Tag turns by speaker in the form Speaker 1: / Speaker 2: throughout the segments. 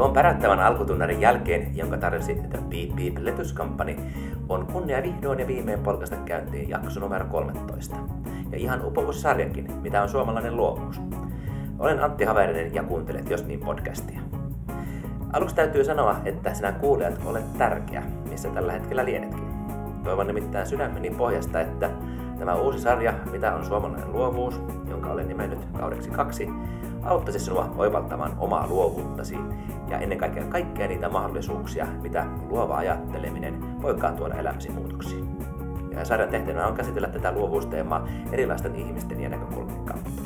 Speaker 1: Tuon pärättävän alkutunnarin jälkeen, jonka tarjosi The Beep Beep Company, on kunnia vihdoin ja viimein polkasta käyntiin jakso numero 13. Ja ihan upouussarjakin, mitä on suomalainen luovuus. Olen Antti Haverinen ja kuuntelet Jos niin podcastia. Aluksi täytyy sanoa, että sinä kuulijat olet tärkeä, missä tällä hetkellä lienetkin. Toivon nimittäin sydämeni pohjasta, että tämä uusi sarja, mitä on suomalainen luovuus, jonka olen nimennyt kaudeksi kaksi, auttaisi sinua oivaltamaan omaa luovuuttasi ja ennen kaikkea kaikkia niitä mahdollisuuksia, mitä luova ajatteleminen voikaan tuoda elämäsi muutoksiin. Ja sarjan tehtävänä on käsitellä tätä luovuusteemaa erilaisten ihmisten ja näkökulmien kautta.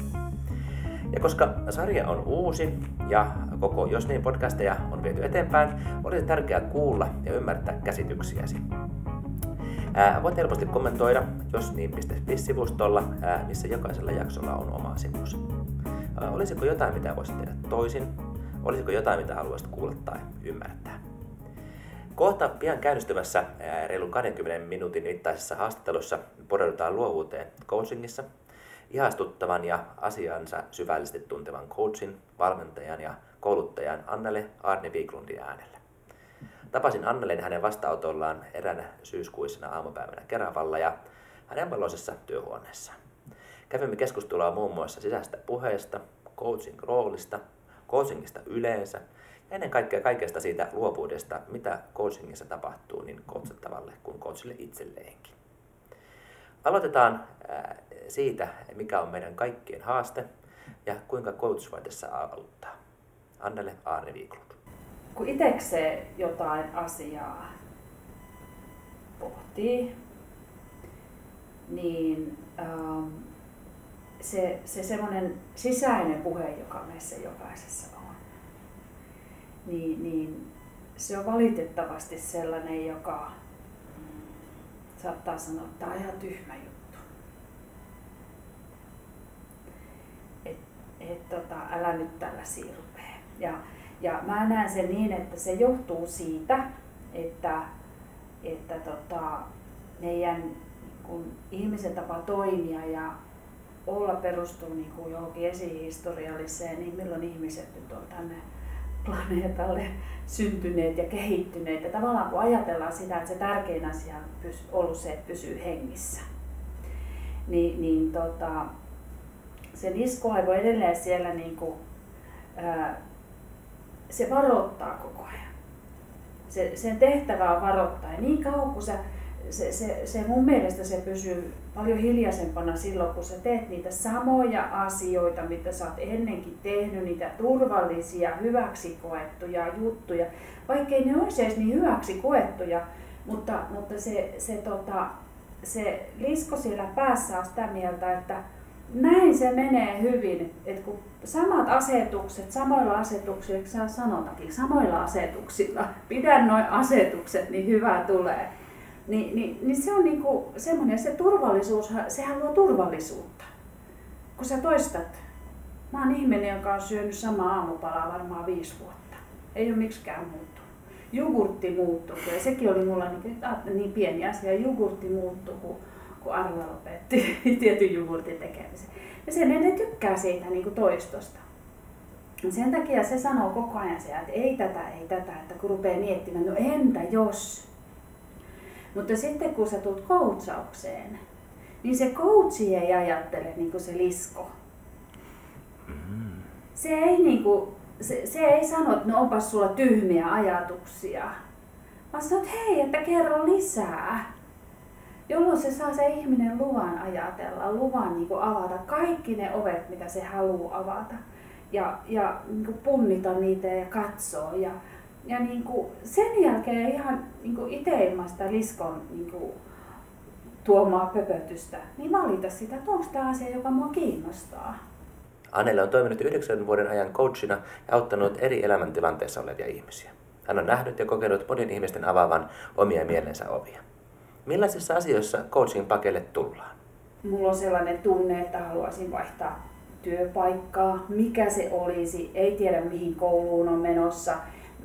Speaker 1: Ja koska sarja on uusi ja koko Jos niin podcasteja on viety eteenpäin, olisi tärkeää kuulla ja ymmärtää käsityksiäsi. Ää, voit helposti kommentoida jos niin.fi-sivustolla, missä jokaisella jaksolla on oma sivunsa. Olisiko jotain, mitä voisit tehdä toisin? Olisiko jotain, mitä haluaisit kuulla tai ymmärtää? Kohta pian käynnistyvässä reilun 20 minuutin mittaisessa haastattelussa pureudutaan luovuuteen coachingissa, ihastuttavan ja asiansa syvällisesti tuntevan coachin, valmentajan ja kouluttajan Annele Arne Wiklundin äänellä. Tapasin Annelen hänen vastaanotollaan eränä syyskuisena aamupäivänä Keravalla ja hänen valoisessa työhuoneessaan. Kävimme keskustelua muun muassa sisäistä puheesta, coaching roolista, coachingista yleensä ja ennen kaikkea kaikesta siitä luovuudesta, mitä coachingissa tapahtuu niin coachattavalle kuin coachille itselleenkin. Aloitetaan siitä, mikä on meidän kaikkien haaste ja kuinka coach voi tässä auttaa. Annelle Aarne Wiklund.
Speaker 2: Kun itsekseen jotain asiaa pohtii, niin ähm, se, se semmoinen sisäinen puhe, joka meissä jokaisessa on, niin, niin se on valitettavasti sellainen, joka saattaa sanoa, että tämä on ihan tyhmä juttu. Et, et tota, älä nyt tällä siirupee. Ja, ja mä näen sen niin, että se johtuu siitä, että, että tota, meidän kun ihmisen tapa toimia ja olla perustuu niin kuin johonkin esihistorialliseen, niin milloin ihmiset nyt on tänne planeetalle syntyneet ja kehittyneet. Ja tavallaan kun ajatellaan sitä, että se tärkein asia on ollut se, että pysyy hengissä, niin, niin tota, se niskoaivo edelleen siellä niin kuin, ää, se varoittaa koko ajan. Se, sen tehtävä on varoittaa. Ja niin kauan kun sä se, se, se mun mielestä se pysyy paljon hiljaisempana silloin, kun sä teet niitä samoja asioita, mitä sä oot ennenkin tehnyt, niitä turvallisia, hyväksi koettuja juttuja. Vaikkei ne olisi edes niin hyväksi koettuja, mutta, mutta se, se, tota, se lisko siellä päässä on sitä mieltä, että näin se menee hyvin, että kun samat asetukset, samoilla asetuksilla, sanotakin, samoilla asetuksilla, pidän noin asetukset, niin hyvä tulee niin, niin, niin se on niinku semmoinen, se turvallisuus, sehän luo turvallisuutta. Kun sä toistat, mä oon ihminen, joka on syönyt samaa aamupalaa varmaan viisi vuotta. Ei ole miksikään muuttunut. Jogurtti muuttui, ja sekin oli mulla niin, niin pieni asia. Jogurtti muuttui, kun, kun Arla lopetti tietyn jogurtin tekemisen. Ja sen ne tykkää siitä niin kuin toistosta. Sen takia se sanoo koko ajan se, että ei tätä, ei tätä, että kun rupeaa miettimään, no entä jos, mutta sitten kun sä tulet coachaukseen, niin se coachi ei ajattele niin kuin se lisko. Mm-hmm. Se ei, niin kuin, se, se ei sano, että no onpas sulla tyhmiä ajatuksia. Vaan sanoo, että hei, että kerro lisää. Jolloin se saa se ihminen luvan ajatella, luvan niin kuin avata kaikki ne ovet, mitä se haluaa avata. Ja, ja niin kuin punnita niitä ja katsoa. Ja, ja niin kuin sen jälkeen ihan niin kuin itse ilman sitä liskon niin kuin tuomaa pöpötystä, niin valita sitä, että onko tämä asia, joka mua kiinnostaa.
Speaker 1: Annelle on toiminut yhdeksän vuoden ajan coachina ja auttanut eri elämäntilanteissa olevia ihmisiä. Hän on nähnyt ja kokenut monien ihmisten avaavan omia mielensä ovia. Millaisissa asioissa coaching pakelle tullaan?
Speaker 2: Mulla on sellainen tunne, että haluaisin vaihtaa työpaikkaa, mikä se olisi, ei tiedä mihin kouluun on menossa,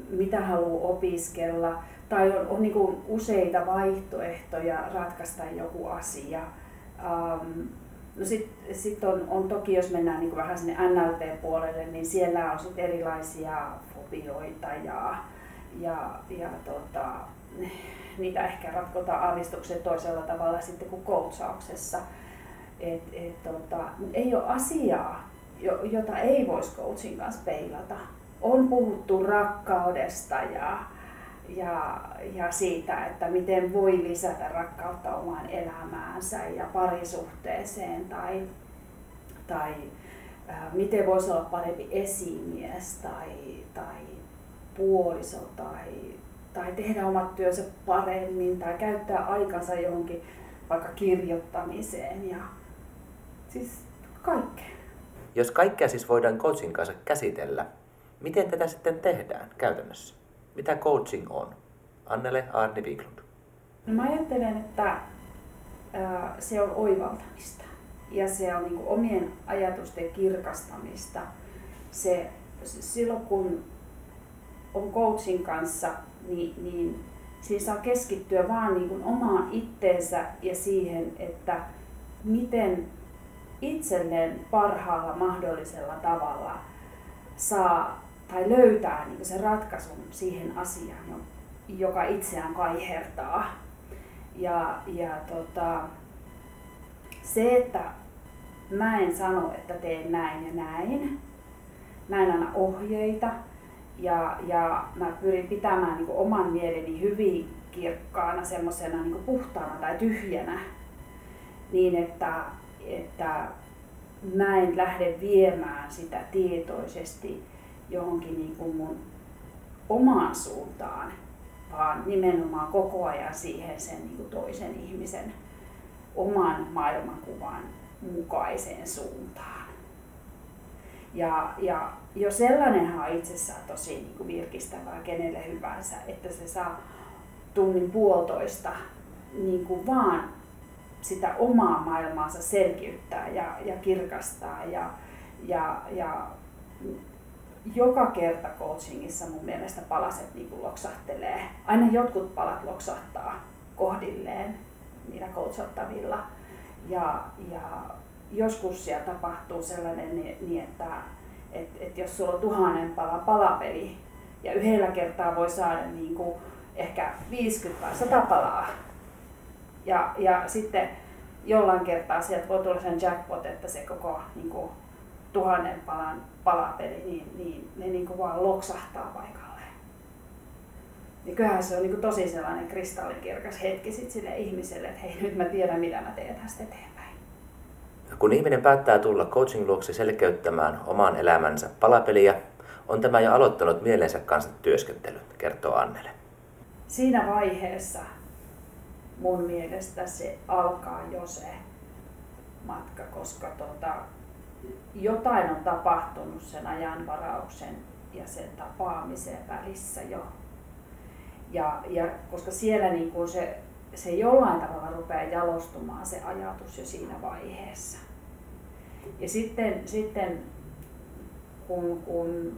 Speaker 2: mitä haluaa opiskella, tai on, on niin useita vaihtoehtoja ratkaista joku asia. Um, No sitten sit on, on toki, jos mennään niin vähän sinne NLP-puolelle, niin siellä on sitten erilaisia fobioita ja, ja, ja tota, niitä ehkä ratkotaan aavistuksen toisella tavalla sitten kuin coachauksessa. Et, et, tota, ei ole asiaa, jota ei voisi coachin kanssa peilata. On puhuttu rakkaudesta ja, ja, ja siitä, että miten voi lisätä rakkautta omaan elämäänsä ja parisuhteeseen tai, tai ää, miten voisi olla parempi esimies tai, tai puoliso tai, tai tehdä omat työnsä paremmin tai käyttää aikansa johonkin vaikka kirjoittamiseen ja siis kaikkea.
Speaker 1: Jos kaikkea siis voidaan coachin kanssa käsitellä, miten tätä sitten tehdään käytännössä? Mitä coaching on? Annele Arni Wiklund.
Speaker 2: No mä ajattelen, että se on oivaltamista ja se on niin omien ajatusten kirkastamista. Se, silloin kun on coachin kanssa, niin, niin siinä saa keskittyä vaan niin omaan itteensä ja siihen, että miten itselleen parhaalla mahdollisella tavalla saa tai löytää niin sen ratkaisun siihen asiaan, joka itseään kaihertaa. Ja, ja tota, se, että mä en sano, että teen näin ja näin, mä en anna ohjeita ja, ja mä pyrin pitämään niin oman mieleni hyvin kirkkaana, semmoisena niin puhtaana tai tyhjänä, niin että, että mä en lähde viemään sitä tietoisesti johonkin niin kuin mun omaan suuntaan, vaan nimenomaan koko ajan siihen sen niin kuin toisen ihmisen oman maailmankuvan mukaiseen suuntaan. Ja, ja jo sellainenhan on itsessään tosi niin kuin virkistävää kenelle hyvänsä, että se saa tunnin puolitoista niin kuin vaan sitä omaa maailmaansa selkiyttää ja, ja kirkastaa ja, ja, ja joka kerta coachingissa mun mielestä palaset niin kuin loksahtelee. Aina jotkut palat loksahtaa kohdilleen niillä coachattavilla. Ja, ja joskus siellä tapahtuu sellainen niin, että et, et jos sulla on tuhannen pala palapeli ja yhdellä kertaa voi saada niin kuin ehkä 50 tai 100 palaa. Ja, ja sitten jollain kertaa sieltä voi tulla sen jackpot, että se koko niin kuin, tuhannen palan palapeli, niin, niin ne niin kuin vaan loksahtaa paikalle. Niin kyllähän se on niin kuin tosi sellainen kristallinkirkas hetki sit sille ihmiselle, että hei nyt mä tiedän mitä mä teen tästä eteenpäin.
Speaker 1: Kun ihminen päättää tulla coaching luokse selkeyttämään oman elämänsä palapeliä, on tämä jo aloittanut mielensä kanssa työskentelyn, kertoo Annele.
Speaker 2: Siinä vaiheessa mun mielestä se alkaa jo se matka, koska tota, jotain on tapahtunut sen ajanvarauksen ja sen tapaamisen välissä jo. Ja, ja koska siellä niin kuin se, se jollain tavalla rupeaa jalostumaan se ajatus jo siinä vaiheessa. Ja sitten, sitten kun, kun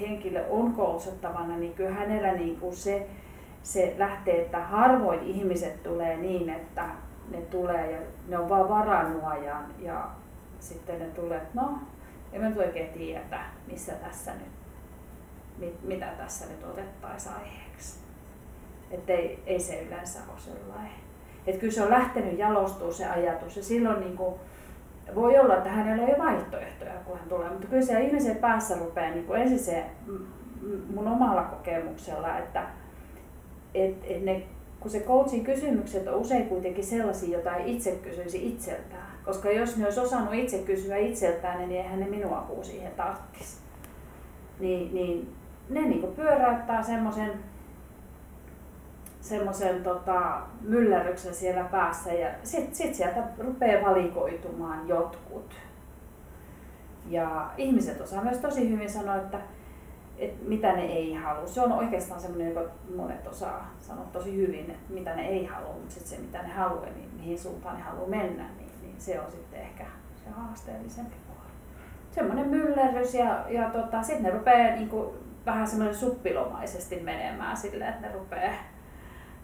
Speaker 2: henkilö on koulutettavana, niin kyllä hänellä niin kuin se, se lähtee, että harvoin ihmiset tulee niin, että ne tulee ja ne on vaan varannut ajan ja sitten ne tulee, että no, en mä nyt oikein tiedä, missä tässä nyt, mit, mitä tässä nyt otettaisiin aiheeksi. Että ei, ei se yleensä ole sellainen. Että kyllä se on lähtenyt jalostua se ajatus ja silloin niin kuin, voi olla, että hänellä ei ole vaihtoehtoja, kun hän tulee, mutta kyllä se ihmisen päässä rupeaa niin kuin ensin se mun omalla kokemuksella, että et, et ne, kun se coachin kysymykset on usein kuitenkin sellaisia, joita ei itse kysyisi itseltään. Koska jos ne olisi osannut itse kysyä itseltään, niin eihän ne minua apua siihen tarvitsisi. Niin, niin ne niin pyöräyttää semmoisen semmoisen tota, myllerryksen siellä päässä ja sitten sit sieltä rupeaa valikoitumaan jotkut. Ja ihmiset osaa myös tosi hyvin sanoa, että, että mitä ne ei halua. Se on oikeastaan semmoinen, joka monet osaa sanoa tosi hyvin, että mitä ne ei halua, mutta sitten se mitä ne haluaa, niin mihin suuntaan ne haluaa mennä, niin, niin se on sitten ehkä se haasteellisempi puoli. Semmoinen myllerrys ja, ja tota, sitten ne rupeaa niinku, vähän semmoinen suppilomaisesti menemään silleen, että ne rupeaa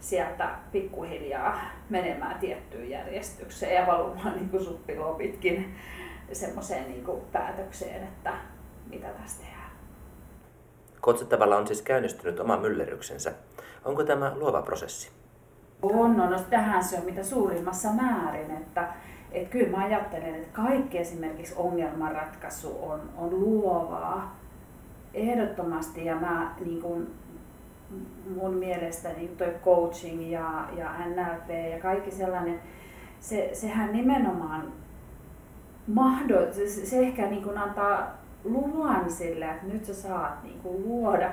Speaker 2: sieltä pikkuhiljaa menemään tiettyyn järjestykseen ja valumaan niin kuin suppiloa pitkin semmoiseen niin kuin päätökseen, että mitä tässä tehdään.
Speaker 1: Kotsuttavalla on siis käynnistynyt oma myllerryksensä. Onko tämä luova prosessi?
Speaker 2: On, no, no tähän se on mitä suurimmassa määrin, että että kyllä mä ajattelen, että kaikki esimerkiksi ongelmanratkaisu on, on luovaa ehdottomasti ja mä niin kuin, mun mielestä niin toi coaching ja, ja NLP ja kaikki sellainen, se, sehän nimenomaan mahdoll, se, se ehkä niin kuin antaa luvan sille, että nyt sä saat niin kuin luoda.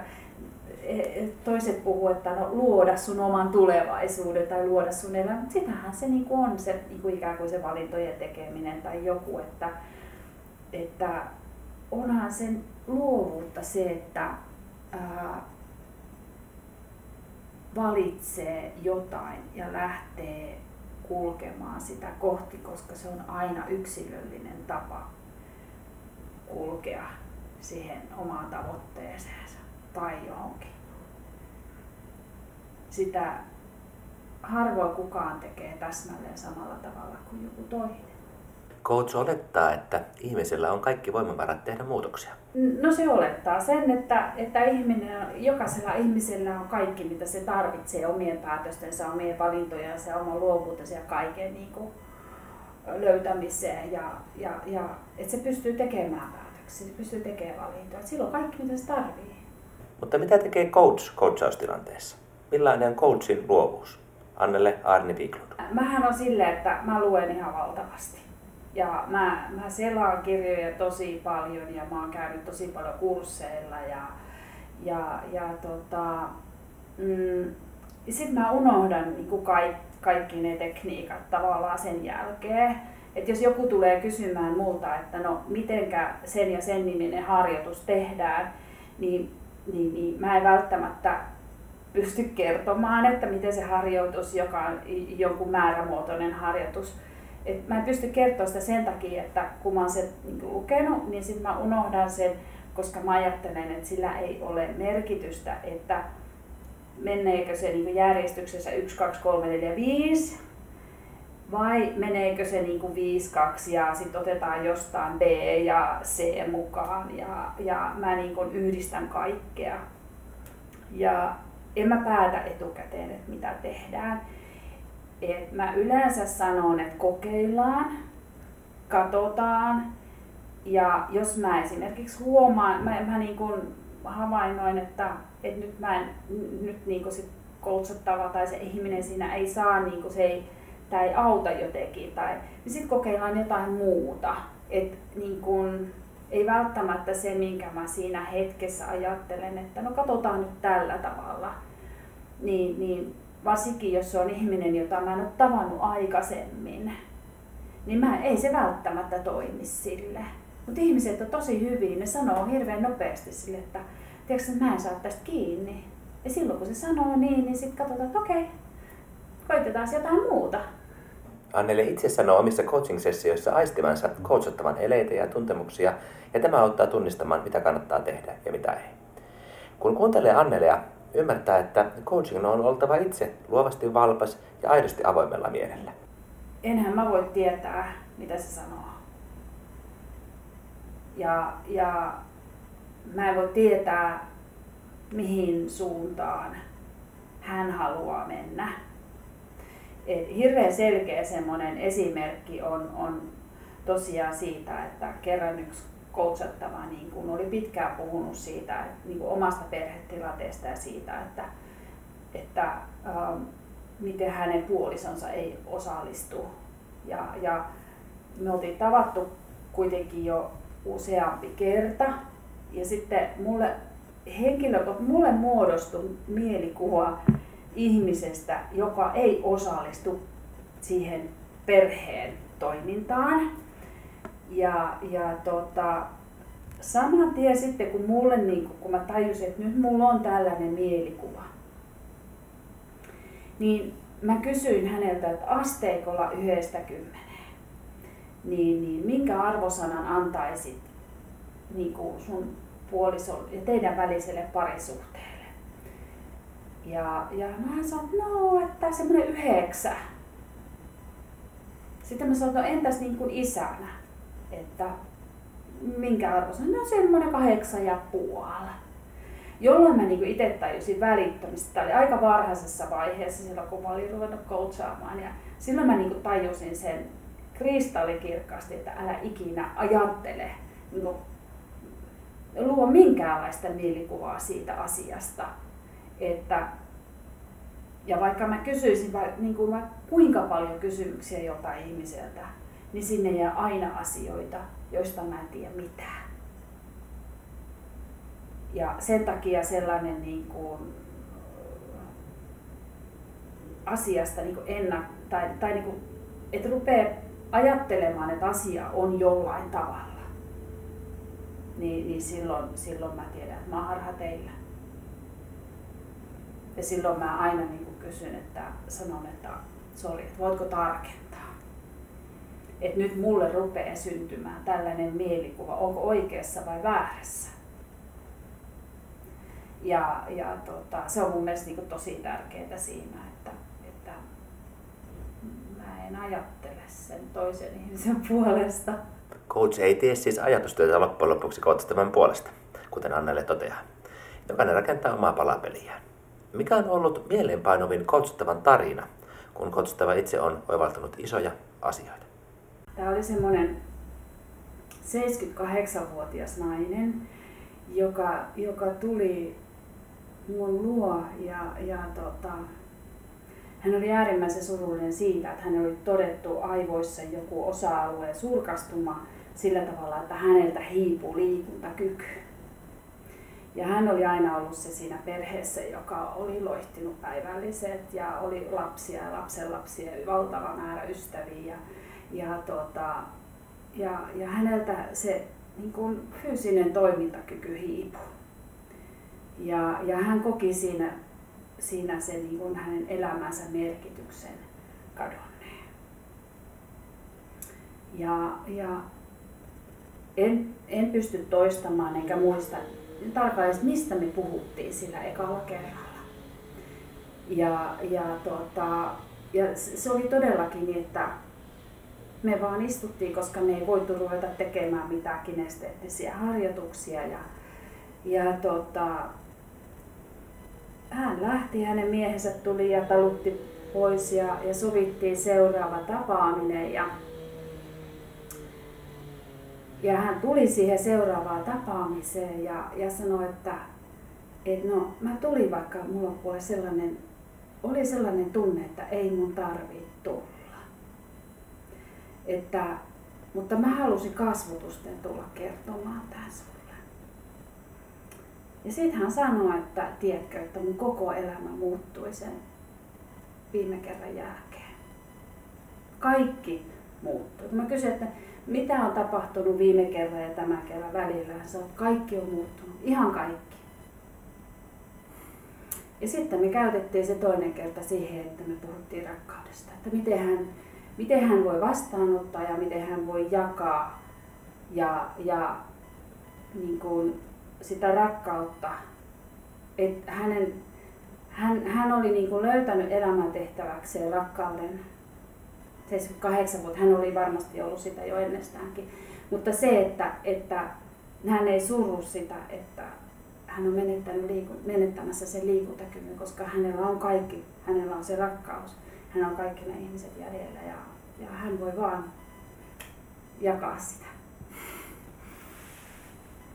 Speaker 2: E, e, toiset puhuu, että no, luoda sun oman tulevaisuuden tai luoda sun elämä, mutta sitähän se niin kuin on se niin kuin ikään kuin se valintojen tekeminen tai joku, että, että onhan sen luovuutta se, että ää, valitsee jotain ja lähtee kulkemaan sitä kohti, koska se on aina yksilöllinen tapa kulkea siihen omaan tavoitteeseensa tai johonkin. Sitä harvoin kukaan tekee täsmälleen samalla tavalla kuin joku toinen.
Speaker 1: Coach olettaa, että ihmisellä on kaikki voimavarat tehdä muutoksia.
Speaker 2: No se olettaa sen, että, että ihminen, jokaisella ihmisellä on kaikki, mitä se tarvitsee omien päätöstensä, omien valintojensa ja oman luovuutensa ja kaiken niin kuin löytämiseen. Ja, ja, ja että se pystyy tekemään päätöksiä, se pystyy tekemään valintoja. Silloin kaikki, mitä se tarvitsee.
Speaker 1: Mutta mitä tekee coach coachaustilanteessa? Millainen on coachin luovuus? Annelle Arni Wiklund.
Speaker 2: Mähän on silleen, että mä luen ihan valtavasti. Ja mä, mä selaan kirjoja tosi paljon ja mä oon käynyt tosi paljon kursseilla ja, ja, ja tota, mm, sitten mä unohdan niin kuin kaikki, ne tekniikat tavallaan sen jälkeen. että jos joku tulee kysymään multa, että no mitenkä sen ja sen niminen harjoitus tehdään, niin, niin, niin mä en välttämättä pysty kertomaan, että miten se harjoitus, joka on jonkun määrämuotoinen harjoitus, et mä en pysty kertoa sitä sen takia, että kun mä oon sen niin lukenut, niin sitten mä unohdan sen, koska mä ajattelen, että sillä ei ole merkitystä, että meneekö se niin järjestyksessä 1, 2, 3, 4, 5 vai meneekö se niin kuin 5, 2 ja sitten otetaan jostain B ja C mukaan ja, ja mä niin kuin yhdistän kaikkea. Ja en mä päätä etukäteen, että mitä tehdään. Et mä yleensä sanon, että kokeillaan, katsotaan. Ja jos mä esimerkiksi huomaan, mä, mä niin kuin havainnoin, että, että nyt mä en, nyt niin kuin sit koutsattava tai se ihminen siinä ei saa, niin kuin se ei, tai ei auta jotenkin, tai, niin sitten kokeillaan jotain muuta. Et niin kuin, ei välttämättä se, minkä mä siinä hetkessä ajattelen, että no katsotaan nyt tällä tavalla, niin, niin varsinkin jos se on ihminen, jota mä en ole tavannut aikaisemmin, niin mä, ei se välttämättä toimi sille. Mutta ihmiset on tosi hyviä, ne sanoo hirveän nopeasti sille, että tiedätkö, että mä en saa tästä kiinni. Ja silloin kun se sanoo niin, niin sitten katsotaan, että okei, koitetaan jotain muuta.
Speaker 1: Anneli itse sanoo omissa coaching-sessioissa aistivansa coachattavan eleitä ja tuntemuksia, ja tämä auttaa tunnistamaan, mitä kannattaa tehdä ja mitä ei. Kun kuuntelee Annelea, ymmärtää, että coaching on oltava itse luovasti valpas ja aidosti avoimella mielellä.
Speaker 2: Enhän mä voi tietää, mitä se sanoo. Ja, ja mä en voi tietää, mihin suuntaan hän haluaa mennä. Et hirveän selkeä semmoinen esimerkki on, on tosiaan siitä, että kerran yksi coachattava niin kuin oli pitkään puhunut siitä, niin kuin omasta perhetilanteesta ja siitä, että, että ähm, miten hänen puolisonsa ei osallistu. Ja, ja me oltiin tavattu kuitenkin jo useampi kerta. Ja sitten mulle, henkilö, mulle muodostui mielikuva ihmisestä, joka ei osallistu siihen perheen toimintaan. Ja, ja tota, saman tien sitten kun mulle, niin kun mä tajusin, että nyt mulla on tällainen mielikuva, niin mä kysyin häneltä, että asteikolla yhdestä kymmeneen, niin, niin minkä arvosanan antaisit niin kuin sun puolison ja teidän väliselle parisuhteelle? Ja, ja mä sanoin, että no, että semmoinen yhdeksä. Sitten mä sanoin, että no entäs niin kuin isänä, että minkä arvoisen? No semmoinen kahdeksan ja puoli. Jolloin mä niin itse tajusin välittömästi, tämä oli aika varhaisessa vaiheessa silloin, kun mä olin ruvennut coachaamaan. Ja silloin mä niin tajusin sen kristallikirkkaasti, että älä ikinä ajattele niin luo minkäänlaista mielikuvaa siitä asiasta. Että, ja vaikka mä kysyisin niin kuin mä, kuinka paljon kysymyksiä joltain ihmiseltä, niin sinne jää aina asioita, joista mä en tiedä mitään. Ja sen takia sellainen niin kuin, asiasta niin kuin ennak, tai, tai niin kuin, että rupeaa ajattelemaan, että asia on jollain tavalla, niin, niin silloin, silloin mä tiedän, että mä oon harha teillä. Ja silloin mä aina niin kuin kysyn, että sanon, että sori, että voitko tarkentaa? Että nyt mulle rupeaa syntymään tällainen mielikuva, onko oikeassa vai väärässä. Ja, ja tota, se on mun mielestä niin tosi tärkeää siinä, että, että mä en ajattele sen toisen ihmisen puolesta.
Speaker 1: Coach ei tee siis ajatustyötä loppujen lopuksi coachattavan puolesta, kuten Annelle toteaa. Jokainen rakentaa omaa palapeliään. Mikä on ollut mieleenpainovin coachattavan tarina, kun coachattava itse on oivaltanut isoja asioita?
Speaker 2: Tämä oli semmoinen 78-vuotias nainen, joka, joka tuli mun luo ja, ja tota, hän oli äärimmäisen surullinen siitä, että hän oli todettu aivoissa joku osa-alueen surkastuma sillä tavalla, että häneltä hiipui liikuntakyky. Ja hän oli aina ollut se siinä perheessä, joka oli loihtinut päivälliset ja oli lapsia ja lapsenlapsia ja valtava määrä ystäviä. Ja, ja, tota, ja, ja häneltä se niin kuin fyysinen toimintakyky hiipui. Ja, ja hän koki siinä, siinä sen niin kuin hänen elämänsä merkityksen kadonneen. Ja, ja en, en pysty toistamaan enkä muista tarkalleen, mistä me puhuttiin sillä ekalla kerralla. Ja, ja, tota, ja se oli todellakin niin, että me vaan istuttiin, koska me ei voitu ruveta tekemään mitään kinesteettisiä harjoituksia. Ja, ja tota, hän lähti, hänen miehensä tuli ja talutti pois ja, ja sovittiin seuraava tapaaminen. Ja, ja hän tuli siihen seuraavaan tapaamiseen ja, ja sanoi, että et no, mä tulin vaikka mulla kuule sellainen, oli sellainen tunne, että ei mun tarvitse tulla. Että, mutta mä halusin kasvotusten tulla kertomaan tämän sulle. Ja sitten hän sanoi, että tiedätkö, että mun koko elämä muuttui sen viime kerran jälkeen. Kaikki muuttui. Mä kysyin, että mitä on tapahtunut viime kerran ja tämän kerran välillä, sanoi, että kaikki on muuttunut. Ihan kaikki. Ja sitten me käytettiin se toinen kerta siihen, että me puhuttiin rakkaudesta. Että miten hän, miten hän voi vastaanottaa ja miten hän voi jakaa ja, ja niin kuin sitä rakkautta. että hänen, hän, hän oli niin kuin löytänyt elämäntehtäväkseen rakkauden. 78 vuotta, hän oli varmasti ollut sitä jo ennestäänkin. Mutta se, että, että hän ei surru sitä, että hän on menettänyt liiku, menettämässä sen liikuntakyvyn, koska hänellä on kaikki, hänellä on se rakkaus, hän on kaikki ne ihmiset jäljellä ja, ja hän voi vaan jakaa sitä.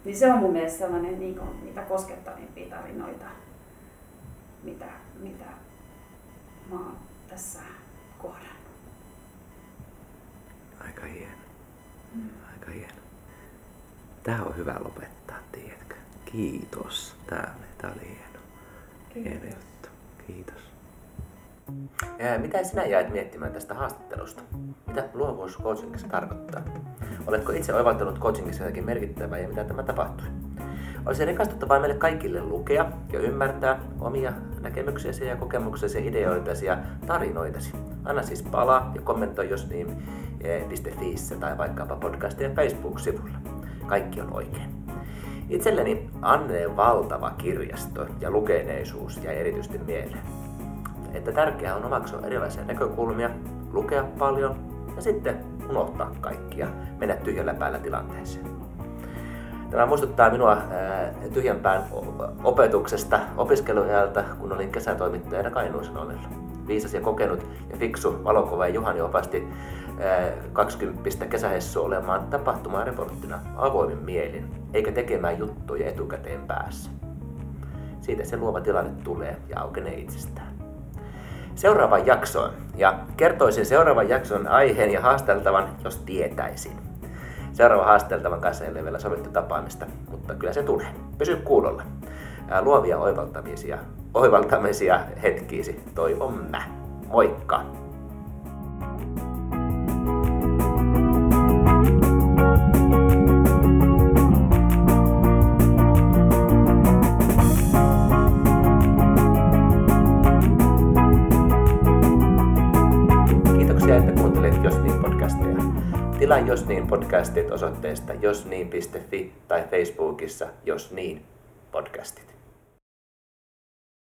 Speaker 2: Niin se on mun mielestä sellainen niin kuin, niitä koskettavimpia tarinoita, mitä, mitä mä oon tässä
Speaker 1: Aika hieno. Mm. Aika hieno. Tää on hyvä lopettaa, tiedätkö? Kiitos. Tää, tää oli hieno. Kiitos. Hieno juttu. Kiitos. Ja mitä sinä jäit miettimään tästä haastattelusta? Mitä luovuus coachingissa tarkoittaa? Oletko itse oivaltanut coachingissa jotakin merkittävää ja mitä tämä tapahtui? Olisi rikastuttavaa meille kaikille lukea ja ymmärtää omia näkemyksiäsi ja kokemuksiasi, ideoitasi ja tarinoitasi. Anna siis palaa ja kommentoi jos niin .fi tai vaikkapa podcast- ja Facebook-sivulla. Kaikki on oikein. Itselleni Anneen valtava kirjasto ja lukeneisuus ja erityisesti mieleen. Että tärkeää on omaksua erilaisia näkökulmia, lukea paljon ja sitten unohtaa kaikkia, mennä tyhjällä päällä tilanteeseen. Tämä muistuttaa minua tyhjänpään opetuksesta opiskeluajalta, kun olin kesätoimittajana Kainuun Sanomilla. Viisas ja kokenut ja fiksu valokova Juhani opasti 20 kesähessu olemaan tapahtumaa reporttina avoimin mielin, eikä tekemään juttuja etukäteen päässä. Siitä se luova tilanne tulee ja aukenee itsestään. Seuraavan jaksoon, ja kertoisin seuraavan jakson aiheen ja haasteltavan, jos tietäisin. Seuraava haasteltavan kanssa ei ole vielä sovittu tapaamista, mutta kyllä se tulee. Pysy kuulolla. Luovia oivaltamisia, oivaltamisia hetkiisi toivon mä. Moikka! Niin. Tilaa Jos niin podcastit osoitteesta josniin.fi tai Facebookissa Jos niin podcastit.